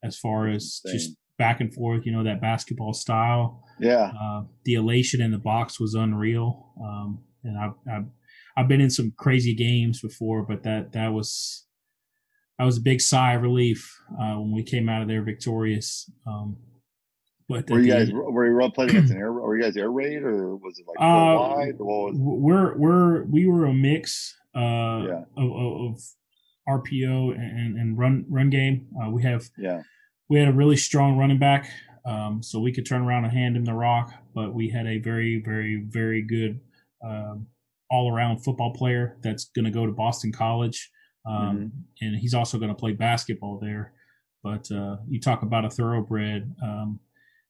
as far as just back and forth. You know that basketball style Yeah. uh, the elation in the box was unreal. Um, and I've, I've I've been in some crazy games before, but that that was that was a big sigh of relief uh, when we came out of there victorious. Um, but Were you guys end- were you playing against an air? Were you guys air raid or was it like Uh, worldwide? What was we're we're we were a mix uh, Yeah. of, of, of RPO and, and run run game. Uh, we have yeah. we had a really strong running back, um, so we could turn around and hand him the rock. But we had a very, very, very good um, all-around football player that's going to go to Boston College, um, and he's also going to play basketball there. But uh, you talk about a thoroughbred. Um,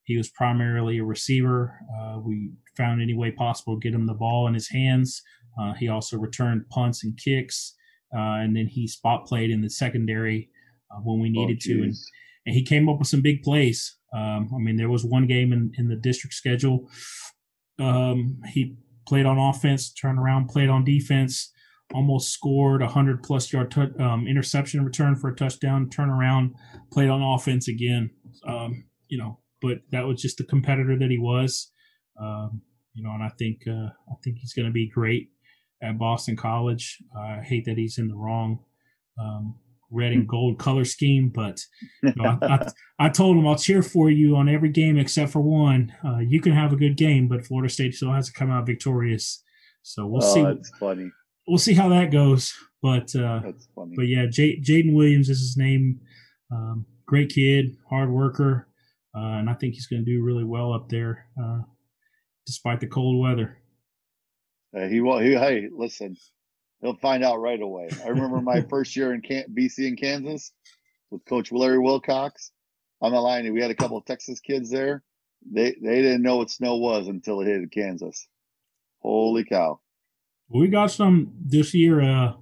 he was primarily a receiver. Uh, we found any way possible to get him the ball in his hands. Uh, he also returned punts and kicks, uh, and then he spot played in the secondary uh, when we needed Oh, to. And and he came up with some big plays. Um, I mean, there was one game in, in the district schedule. Um, he played on offense, turned around, played on defense, almost scored a hundred plus yard tou- um, interception return for a touchdown. Turn around, played on offense again. Um, you know, but that was just the competitor that he was. Um, you know, and I think uh, I think he's going to be great at Boston College. I hate that he's in the wrong um, red and gold color scheme, but you know, I, I, I told him I'll cheer for you on every game except for one. Uh, you can have a good game, but Florida State still has to come out victorious. So we'll oh, see. that's funny. We'll see how that goes. But uh, That's funny. but yeah, J- Jaden Williams is his name. Um, great kid, hard worker, uh, and I think he's going to do really well up there, uh, despite the cold weather. Uh, he will. He, hey, listen, he'll find out right away. I remember my first year in Can- BC in Kansas with Coach Larry Wilcox. I'm not lying. We had a couple of Texas kids there. They they didn't know what snow was until it hit Kansas. Holy cow! We got some this year. Uh,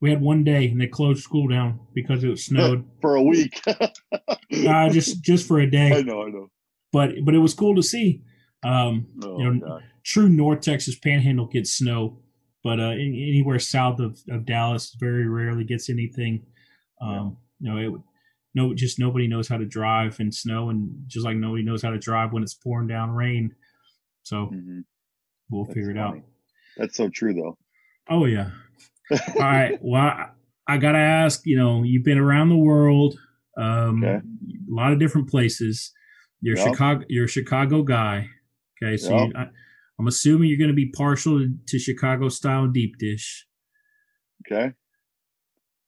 we had one day and they closed school down because it was snowed. For a week. uh, just just for a day, I know. I know. but but it was cool to see. Um, Oh, you know, God. true North Texas Panhandle gets snow, but uh, an- anywhere south of, of Dallas very rarely gets anything. Um, You know, it would no, just nobody knows how to drive in snow, and just like nobody knows how to drive when it's pouring down rain. So Mhm. we'll That's figure it funny. out. That's so true, though. Oh yeah. All right. Well, I, I gotta ask. You know, you've been around the world, um, Okay. a lot of different places. You're Yep. Chicago. You're a Chicago guy. Okay, so Yep. you, I, I'm assuming you're going to be partial to, to Chicago style deep dish. Okay.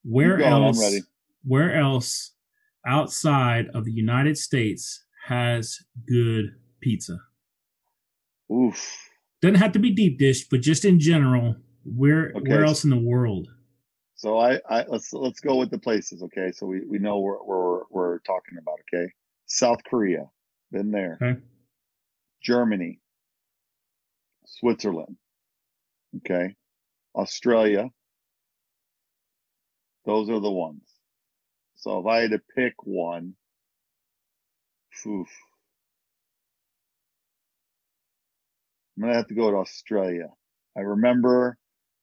Where going, else? Where else outside of the United States has good pizza? Oof. Doesn't have to be deep dish, but just in general, where Okay. where else in the world? So I, I let's let's go with the places. Okay. So we we know where we're we're talking about. Okay. South Korea, been there. Okay. Germany, Switzerland. Okay. Australia. Those are the ones. So if I had to pick one, oof, I'm gonna have to go to Australia. I remember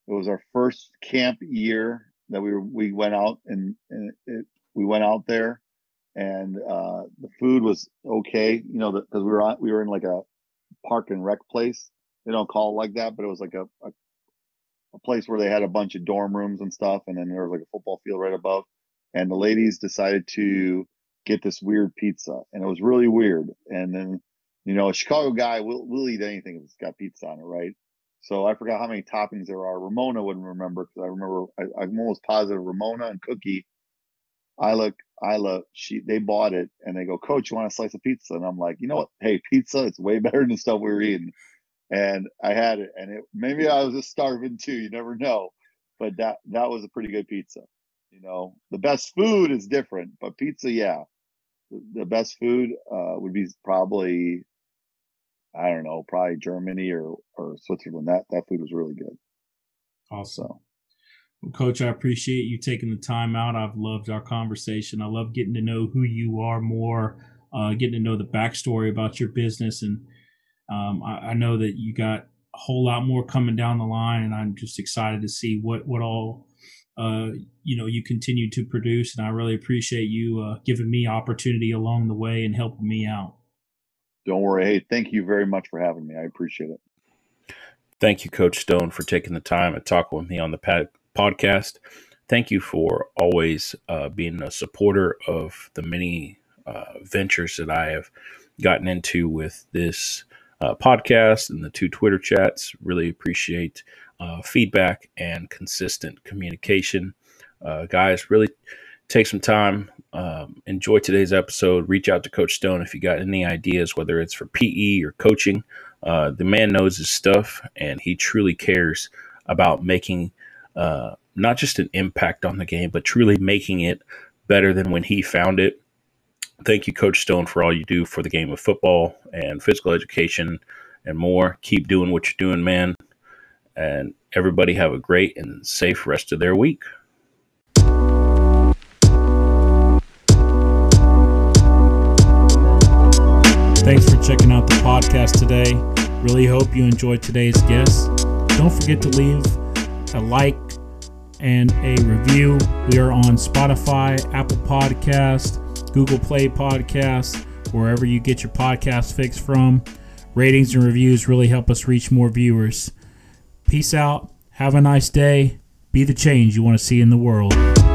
it was our first camp year that we were, we went out and, and it, we went out there and uh, the food was okay, you know, because we were on, we were in like a park and rec place. They don't call it like that, but it was like a, a a place where they had a bunch of dorm rooms and stuff, and then there was like a football field right above. and the ladies decided to get this weird pizza, and it was really weird. And then, you know, a Chicago guy will will eat anything if it's got pizza on it, right? So I forgot how many toppings there are. Ramona wouldn't remember because I remember I, am almost positive Ramona and Cookie. I look, Isla, she they bought it and they go, Coach, you want a slice of pizza? And I'm like, you know what? Hey, pizza, it's way better than the stuff we were eating. And I had it, and it maybe I was just starving too. You never know, but that that was a pretty good pizza. You know, the best food is different, but pizza, yeah, the, the best food uh, would be probably I don't know, probably Germany or or Switzerland. That that food was really good. Awesome. Well, Coach, I appreciate you taking the time out. I've loved our conversation. I love getting to know who you are more, uh, getting to know the backstory about your business, and um, I, I, know that you got a whole lot more coming down the line, and I'm just excited to see what what all uh, you know you continue to produce. And I really appreciate you uh, giving me opportunity along the way and helping me out. Don't worry. Hey, thank you very much for having me. I appreciate it. Thank you, Coach Stone, for taking the time to talk with me on the podcast. Thank you for always uh, being a supporter of the many uh, ventures that I have gotten into with this uh, podcast and the two Twitter chats. Really appreciate uh, feedback and consistent communication. Uh, guys, really take some time, um, enjoy today's episode. Reach out to Coach Stone if you got any ideas, whether it's for PE or coaching. Uh, the man knows his stuff, and he truly cares about making uh, not just an impact on the game, but truly making it better than when he found it. Thank you, Coach Stone, for all you do for the game of football and physical education and more. Keep doing what you're doing, man. And everybody have a great and safe rest of their week. Thanks for checking out the podcast today. Really hope you enjoyed today's guest. Don't forget to leave a like and a review. We are on Spotify, Apple Podcast, Google Play Podcast, wherever you get your podcast fix from. Ratings and reviews really help us reach more viewers. Peace out. Have a nice day. Be the change you want to see in the world.